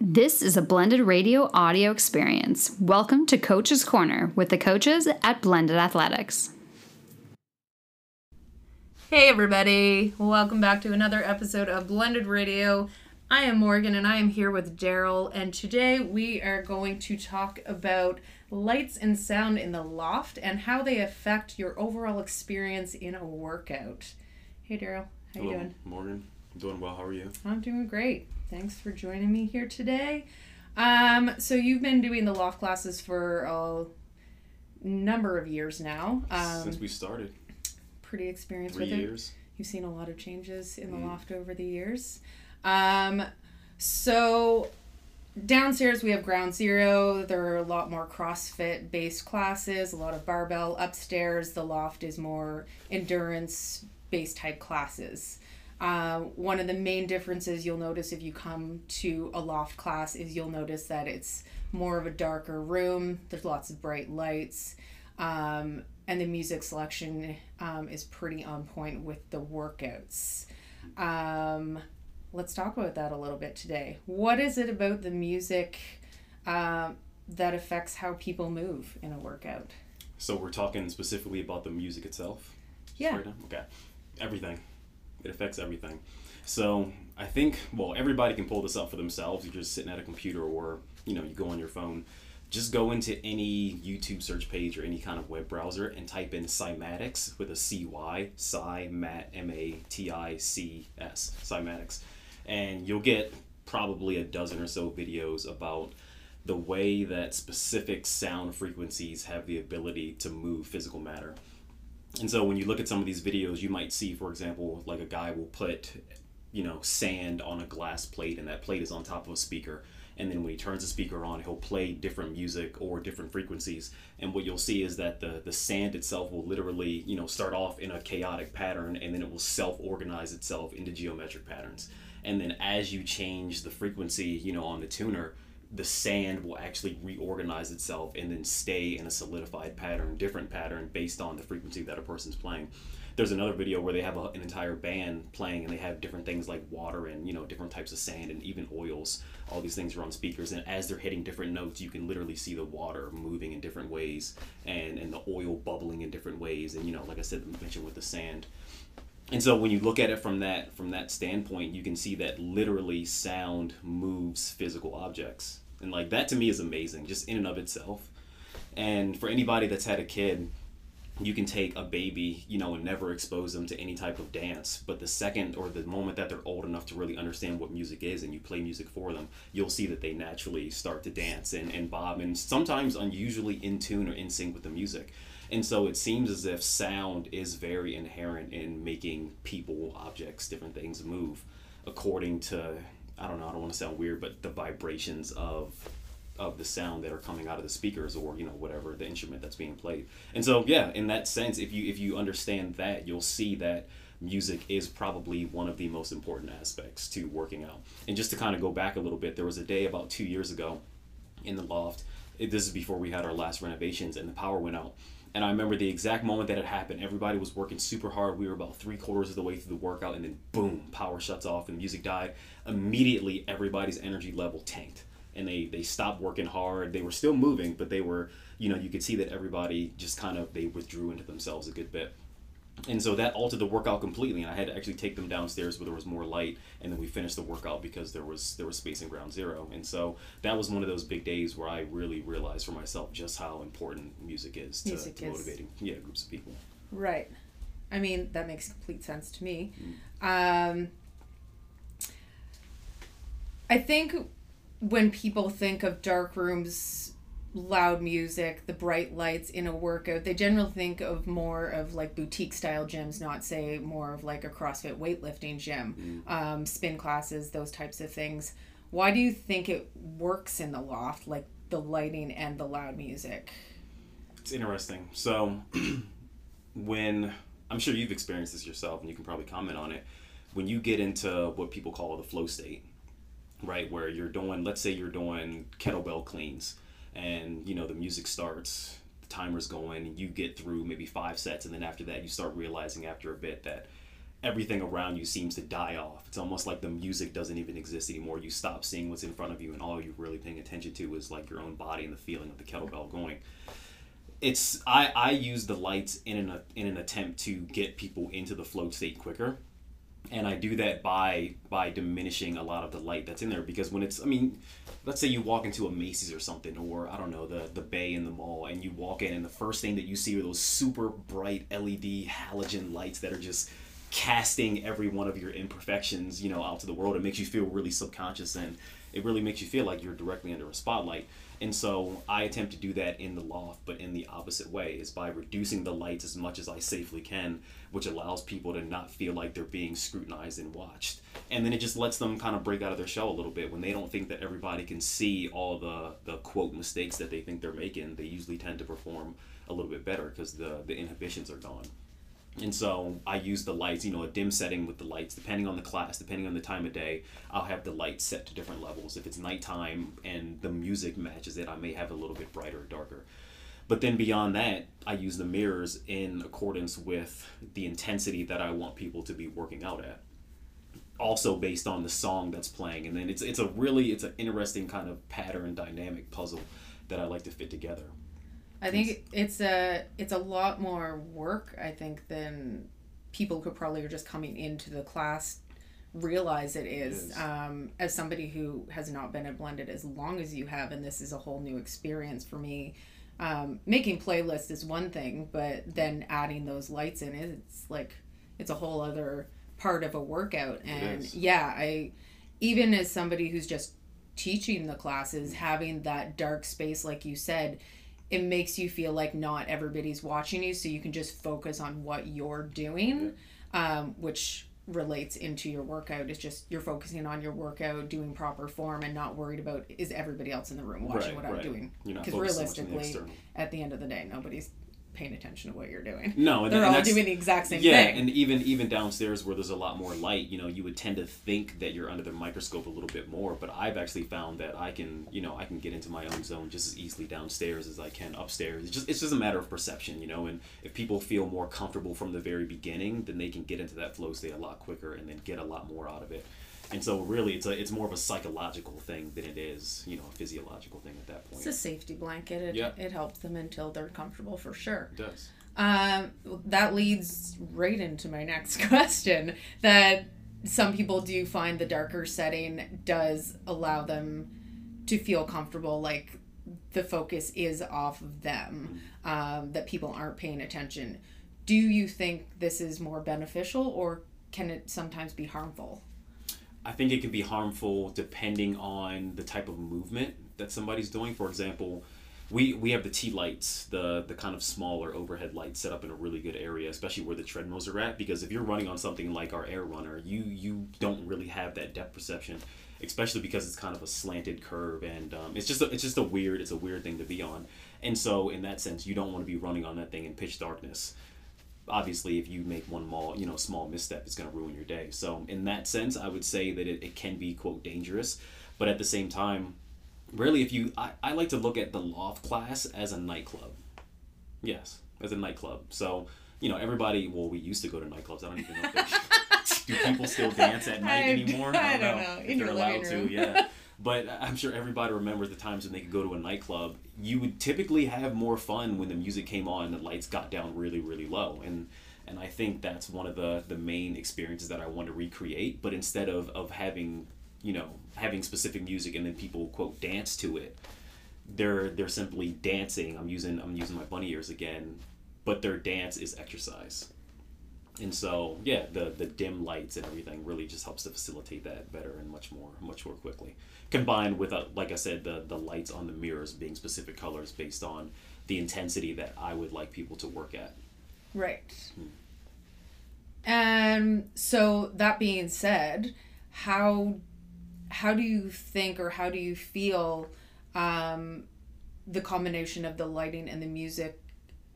This is a blended radio audio experience. Welcome to Coach's Corner with the coaches at Blended Athletics. Hey, everybody. Welcome back to another episode of Blended Radio. I am Morgan and I am here with Daryl, and today we are going to talk about lights and sound in the loft and how they affect your overall experience in a workout. Hey, Daryl. How you doing? Morgan. I'm doing well. How are you? I'm doing great. Thanks for joining me here today. Um, so you've been doing the loft classes for a number of years now. Um, Since we started, pretty experienced three with it. years. You've seen a lot of changes in the Mm. loft over the years. Um, so downstairs we have ground zero. There are a lot more CrossFit based classes, a lot of barbell. Upstairs, the loft is more endurance based type classes. Uh, one of the main differences you'll notice if you come to a loft class is you'll notice that it's more of a darker room. There's lots of bright lights. Um, and the music selection um, is pretty on point with the workouts. Um, let's talk about that a little bit today. What is it about the music um, that affects how people move in a workout? So we're talking specifically about the music itself. Yeah. Right? Okay. Everything. It affects everything. So I think well everybody can pull this up for themselves. You're just sitting at a computer or you know you go on your phone. Just go into any YouTube search page or any kind of web browser and type in cymatics with a C Y, Cymat M A T I C S, cymatics, and you'll get probably a dozen or so videos about the way that specific sound frequencies have the ability to move physical matter. And so when you look at some of these videos, you might see, for example, like a guy will put, you know, sand on a glass plate, and that plate is on top of a speaker. And then when he turns the speaker on, he'll play different music or different frequencies. And what you'll see is that the, the sand itself will literally, you know, start off in a chaotic pattern, and then it will self-organize itself into geometric patterns. And then as you change the frequency, you know, on the tuner, the sand will actually reorganize itself and then stay in a solidified pattern, different pattern based on the frequency that a person's playing. There's another video where they have a, an entire band playing and they have different things like water and you know different types of sand and even oils. All these things are on speakers and as they're hitting different notes, you can literally see the water moving in different ways and and the oil bubbling in different ways and you know like I said mentioned with the sand. And so when you look at it from that from that standpoint, you can see that literally sound moves physical objects. And like that to me is amazing just in and of itself. And for anybody that's had a kid, you can take a baby, you know, and never expose them to any type of dance. But the second or the moment that they're old enough to really understand what music is and you play music for them, you'll see that they naturally start to dance and, and bob and sometimes unusually in tune or in sync with the music. And so it seems as if sound is very inherent in making people, objects, different things move according to I don't know, I don't want to sound weird, but the vibrations of of the sound that are coming out of the speakers or you know whatever the instrument that's being played. And so yeah, in that sense, if you if you understand that, you'll see that music is probably one of the most important aspects to working out. And just to kind of go back a little bit, there was a day about 2 years ago in the loft. It, this is before we had our last renovations and the power went out. And I remember the exact moment that it happened. Everybody was working super hard. We were about three quarters of the way through the workout, and then boom, power shuts off and music died. Immediately, everybody's energy level tanked, and they they stopped working hard. They were still moving, but they were, you know, you could see that everybody just kind of they withdrew into themselves a good bit. And so that altered the workout completely, and I had to actually take them downstairs where there was more light, and then we finished the workout because there was there was space in ground zero. And so that was one of those big days where I really realized for myself just how important music is to, Music to is. motivating yeah groups of people. Right. I mean, that makes complete sense to me. Um, I think when people think of dark rooms, loud music, the bright lights in a workout, they generally think of more of like boutique style gyms, not say more of like a CrossFit weightlifting gym, um, spin classes, those types of things. Why do you think it works in the loft, like the lighting and the loud music? It's interesting. So when I'm sure you've experienced this yourself, and you can probably comment on it. When you get into what people call the flow state, right, where you're doing, let's say you're doing kettlebell cleans, and you know the music starts, the timer's going, and you get through maybe five sets, and then after that, you start realizing after a bit that everything around you seems to die off. It's almost like the music doesn't even exist anymore. You stop seeing what's in front of you, and all you're really paying attention to is like your own body and the feeling of the kettlebell going. It's I I use the lights in an in an attempt to get people into the flow state quicker and I do that by by diminishing a lot of the light that's in there because when it's I mean let's say you walk into a Macy's or something or I don't know the the bay in the mall and you walk in and the first thing that you see are those super bright LED halogen lights that are just casting every one of your imperfections you know out to the world. It makes you feel really subconscious and it really makes you feel like you're directly under a spotlight and so I attempt to do that in the loft, but in the opposite way, is by reducing the lights as much as I safely can, which allows people to not feel like they're being scrutinized and watched. And then it just lets them kind of break out of their shell a little bit. When they don't think that everybody can see all the, the quote mistakes that they think they're making, they usually tend to perform a little bit better because the, the inhibitions are gone. And so I use the lights, you know, a dim setting with the lights, depending on the class, depending on the time of day, I'll have the lights set to different levels. If it's nighttime and the music matches it, I may have a little bit brighter or darker. But then beyond that, I use the mirrors in accordance with the intensity that I want people to be working out at. Also based on the song that's playing. And then it's it's a really it's an interesting kind of pattern dynamic puzzle that I like to fit together. I think it's a it's a lot more work. I think than people who probably are just coming into the class realize it is. It is. Um, as somebody who has not been at blended as long as you have, and this is a whole new experience for me. Um, making playlists is one thing, but then adding those lights in it, it's like it's a whole other part of a workout. And yeah, I even as somebody who's just teaching the classes, having that dark space, like you said, it makes you feel like not everybody's watching you so you can just focus on what you're doing yeah. um, which relates into your workout it's just you're focusing on your workout doing proper form and not worried about is everybody else in the room watching right, what right. i'm doing because realistically the at the end of the day nobody's paying attention to what you're doing. No, and they're and all doing the exact same yeah, thing. Yeah, and even even downstairs where there's a lot more light, you know, you would tend to think that you're under the microscope a little bit more. But I've actually found that I can, you know, I can get into my own zone just as easily downstairs as I can upstairs. It's just it's just a matter of perception, you know. And if people feel more comfortable from the very beginning, then they can get into that flow state a lot quicker and then get a lot more out of it and so really it's a it's more of a psychological thing than it is you know a physiological thing at that point. It's a safety blanket. It, yeah. it helps them until they're comfortable for sure. It does. Um, that leads right into my next question that some people do find the darker setting does allow them to feel comfortable like the focus is off of them um, that people aren't paying attention. Do you think this is more beneficial or can it sometimes be harmful I think it can be harmful depending on the type of movement that somebody's doing. For example, we we have the T lights, the the kind of smaller overhead lights set up in a really good area, especially where the treadmills are at. Because if you're running on something like our Air Runner, you you don't really have that depth perception, especially because it's kind of a slanted curve, and um, it's just a, it's just a weird it's a weird thing to be on. And so in that sense, you don't want to be running on that thing in pitch darkness obviously if you make one small you know small misstep it's going to ruin your day. So in that sense i would say that it, it can be quote dangerous. But at the same time really if you I, I like to look at the loft class as a nightclub. Yes as a nightclub. So you know everybody well we used to go to nightclubs. I don't even know if do people still dance at night I, anymore? I don't, I don't know, know. if they're allowed to yeah but I'm sure everybody remembers the times when they could go to a nightclub. You would typically have more fun when the music came on and the lights got down really, really low. And and I think that's one of the the main experiences that I want to recreate. But instead of of having you know having specific music and then people quote dance to it, they're they're simply dancing. I'm using I'm using my bunny ears again, but their dance is exercise. And so yeah, the the dim lights and everything really just helps to facilitate that better and much more much more quickly combined with, uh, like I said, the, the lights on the mirrors being specific colors based on the intensity that I would like people to work at. Right. Hmm. And so that being said, how how do you think or how do you feel um, the combination of the lighting and the music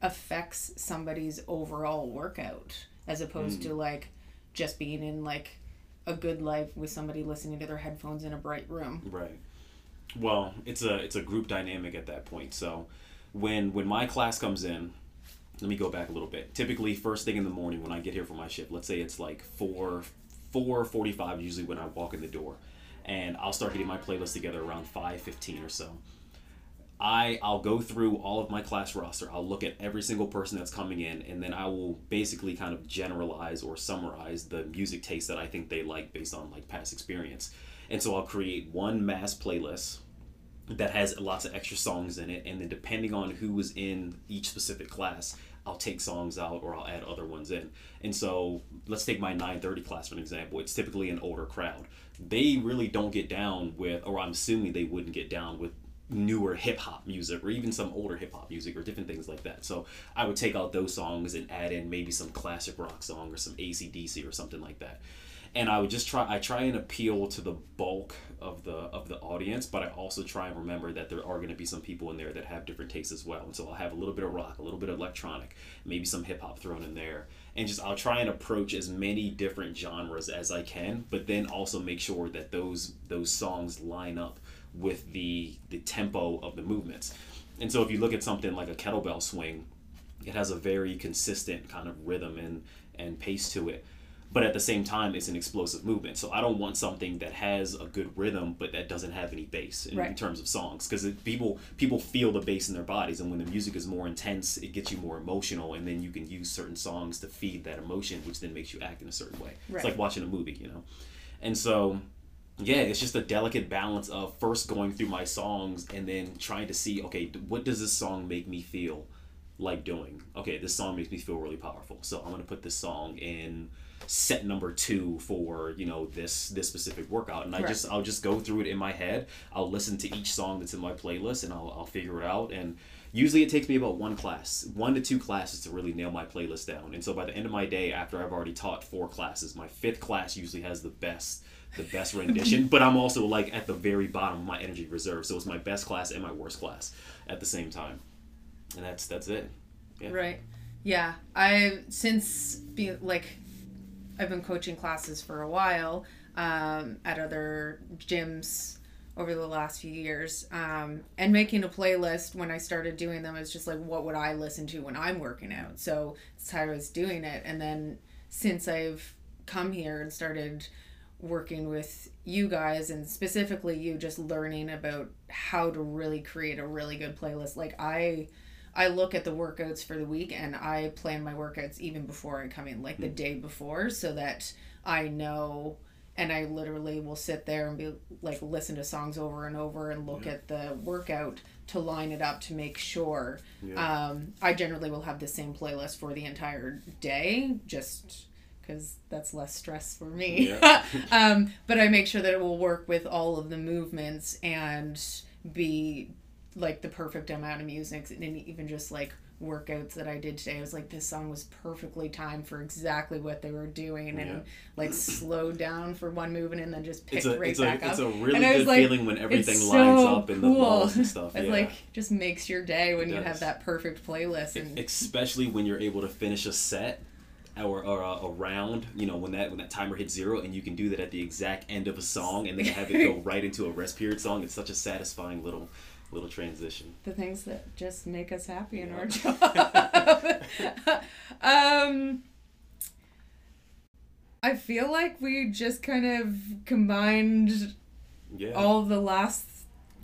affects somebody's overall workout as opposed mm. to like just being in like a good life with somebody listening to their headphones in a bright room. Right. Well, it's a it's a group dynamic at that point. So when when my class comes in, let me go back a little bit. Typically, first thing in the morning when I get here for my shift, let's say it's like four, four forty-five usually when I walk in the door, and I'll start getting my playlist together around five fifteen or so. I I'll go through all of my class roster. I'll look at every single person that's coming in, and then I will basically kind of generalize or summarize the music taste that I think they like based on like past experience. And so I'll create one mass playlist that has lots of extra songs in it, and then depending on who was in each specific class, I'll take songs out or I'll add other ones in. And so let's take my 930 class for an example. It's typically an older crowd. They really don't get down with, or I'm assuming they wouldn't get down with newer hip hop music or even some older hip hop music or different things like that. So I would take out those songs and add in maybe some classic rock song or some ACDC or something like that. And I would just try I try and appeal to the bulk of the of the audience, but I also try and remember that there are going to be some people in there that have different tastes as well. And so I'll have a little bit of rock, a little bit of electronic, maybe some hip hop thrown in there. And just I'll try and approach as many different genres as I can, but then also make sure that those those songs line up with the the tempo of the movements. And so if you look at something like a kettlebell swing, it has a very consistent kind of rhythm and and pace to it. But at the same time, it's an explosive movement. So I don't want something that has a good rhythm, but that doesn't have any bass in, Right. in terms of songs, because people people feel the bass in their bodies, and when the music is more intense, it gets you more emotional, and then you can use certain songs to feed that emotion, which then makes you act in a certain way. Right. It's like watching a movie, you know. And so yeah, it's just a delicate balance of first going through my songs and then trying to see, okay, what does this song make me feel like doing? Okay, this song makes me feel really powerful. So I'm gonna put this song in set number two for you know this this specific workout and i Correct. just i'll just go through it in my head i'll listen to each song that's in my playlist and i'll, I'll figure it out and usually it takes me about one class one to two classes to really nail my playlist down and so by the end of my day after i've already taught four classes my fifth class usually has the best the best rendition but i'm also like at the very bottom of my energy reserve so it's my best class and my worst class at the same time and that's that's it Yeah. Right. Yeah. I since be like I've been coaching classes for a while um, at other gyms over the last few years um, and making a playlist when i started doing them is just like what would i listen to when i'm working out so that's how i was doing it and then since i've come here and started working with you guys and specifically you just learning about how to really create a really good playlist like i I look at the workouts for the week and I plan my workouts even before I come in, like the day before, so that I know. And I literally will sit there and be like, listen to songs over and over and look at the workout to line it up to make sure. Yeah. Um, I generally will have the same playlist for the entire day, just because that's less stress for me. Yeah. um, but I make sure that it will work with all of the movements and be like the perfect amount of music and even just like workouts that I did today. I was like, this song was perfectly timed for exactly what they were doing and Yeah. like slowed down for one movement and then just picked a right back a up. it's a really And good like, feeling when everything it's lines so up and cool. the balls and stuff. It yeah. like just makes your day when It you have that perfect playlist and especially when you're able to finish a set or, or a, a round you know when that when that timer hits zero and you can do that at the exact end of a song and then have it go right into a rest period song it's such a satisfying little little transition. The things that just make us happy in our job. um, I feel like we just kind of combined yeah. all the last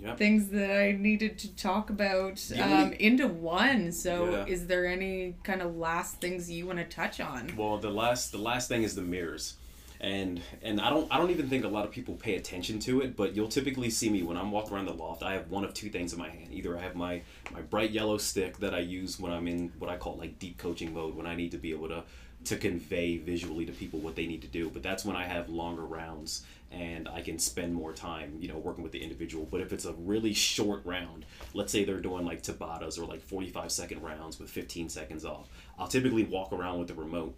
Yep. things that I needed to talk about um, into one. So, Yeah. is there any kind of last things you want to touch on? well the last the last thing is the mirrors and and I don't I don't even think a lot of people pay attention to it, but you'll typically see me when I'm walking around the loft. I have one of two things in my hand. Either I have my my bright yellow stick that I use when I'm in what I call like deep coaching mode, when I need to be able to to convey visually to people what they need to do. But that's when I have longer rounds and I can spend more time, you know, working with the individual. But if it's a really short round, let's say they're doing like Tabatas or like 45 second rounds with 15 seconds off, I'll typically walk around with the remote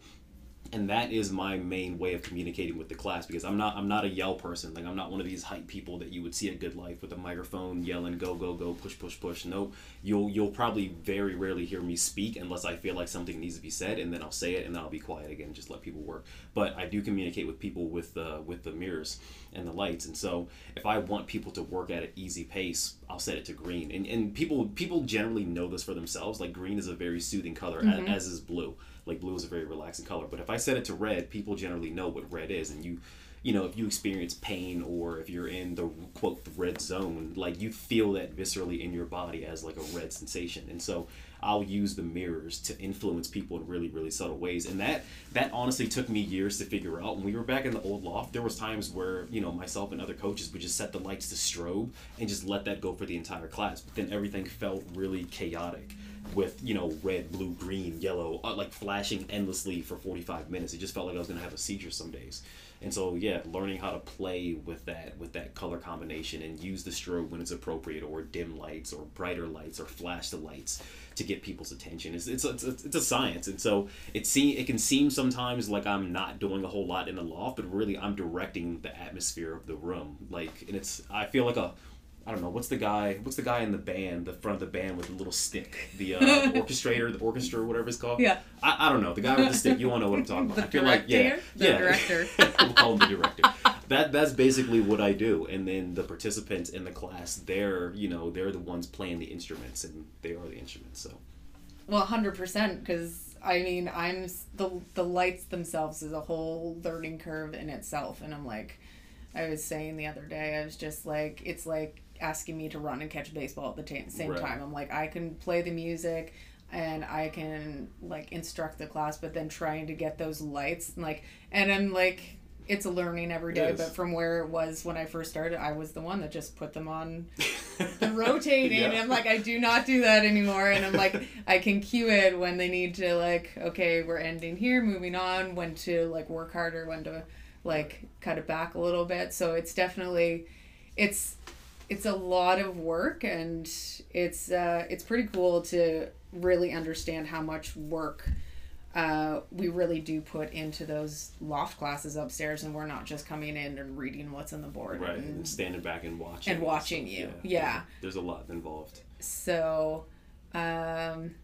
and that is my main way of communicating with the class because I'm not I'm not a yell person. Like I'm not one of these hype people that you would see at Good Life with a microphone yelling go go go push push push. No, you'll you'll probably very rarely hear me speak unless I feel like something needs to be said, and then I'll say it, and then I'll be quiet again, just let people work. But I do communicate with people with the with the mirrors and the lights, and so if I want people to work at an easy pace, I'll set it to green. And and people people generally know this for themselves. Like green is a very soothing color, Mm-hmm. as, as is blue like blue is a very relaxing color. But if i set it to red people generally know what red is and you you know if you experience pain or if you're in the quote the red zone like you feel that viscerally in your body as like a red sensation. And so i'll use the mirrors to influence people in really really subtle ways. And that that honestly took me years to figure out. When we were back in the old loft there was times where you know myself and other coaches would just set the lights to strobe and just let that go for the entire class. But then everything felt really chaotic with you know red blue green yellow uh, like flashing endlessly for 45 minutes. It just felt like i was going to have a seizure some days and so yeah learning how to play with that with that color combination and use the strobe when it's appropriate or dim lights or brighter lights or flash the lights to get people's attention. It's, it's, it's, it's a science. And so it seem it can seem sometimes like i'm not doing a whole lot in the loft but really i'm directing the atmosphere of the room. Like and it's i feel like a I don't know what's the guy. What's the guy in the band, the front of the band with the little stick, the uh, orchestrator, the orchestra, whatever it's called. Yeah. I, I don't know the guy with the stick. You won't know what I'm talking about. I feel like yeah. The yeah. director. we'll call him the director. That that's basically what I do. And then the participants in the class, they're you know they're the ones playing the instruments, and they are the instruments. So Well, hundred percent. Because I mean, I'm the the lights themselves is a whole learning curve in itself, and I'm like, I was saying the other day, I was just like, it's like asking me to run and catch baseball at the same Right. time. I'm like, I can play the music. And I can like instruct the class, but then trying to get those lights, and, like, and I'm like, it's a learning every day. But from where it was when I first started, I was the one that just put them on the rotating. Yeah. And I'm like, I do not do that anymore. And I'm like, I can cue it when they need to like, okay, we're ending here, moving on. When to like work harder, when to like cut it back a little bit. So it's definitely, it's it's a lot of work, and it's uh, it's pretty cool to really understand how much work. Uh, we really do put into those loft classes upstairs, and we're not just coming in and reading what's on the board. right, and and standing back and watching and watching you. Yeah. There's a lot involved. So, um,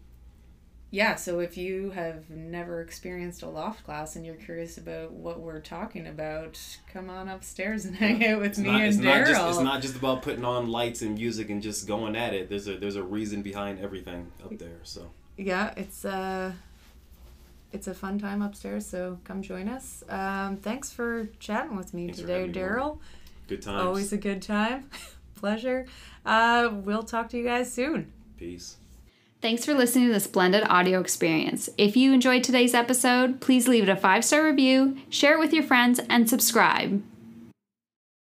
yeah, so if you have never experienced a loft class and you're curious about what we're talking about, come on upstairs and hang out with It's me not, and it's not just Daryl. it's not just about putting on lights and music and just going at it. There's a there's a reason behind everything up there. So yeah, it's uh it's a fun time upstairs, so come join us. Um, thanks for chatting with me Thanks today, Daryl. good times. Always a good time. Pleasure. Uh, we'll talk to you guys soon. Peace. Thanks for listening to this blended audio experience. If you enjoyed today's episode, please leave it a five star review, share it with your friends, and subscribe.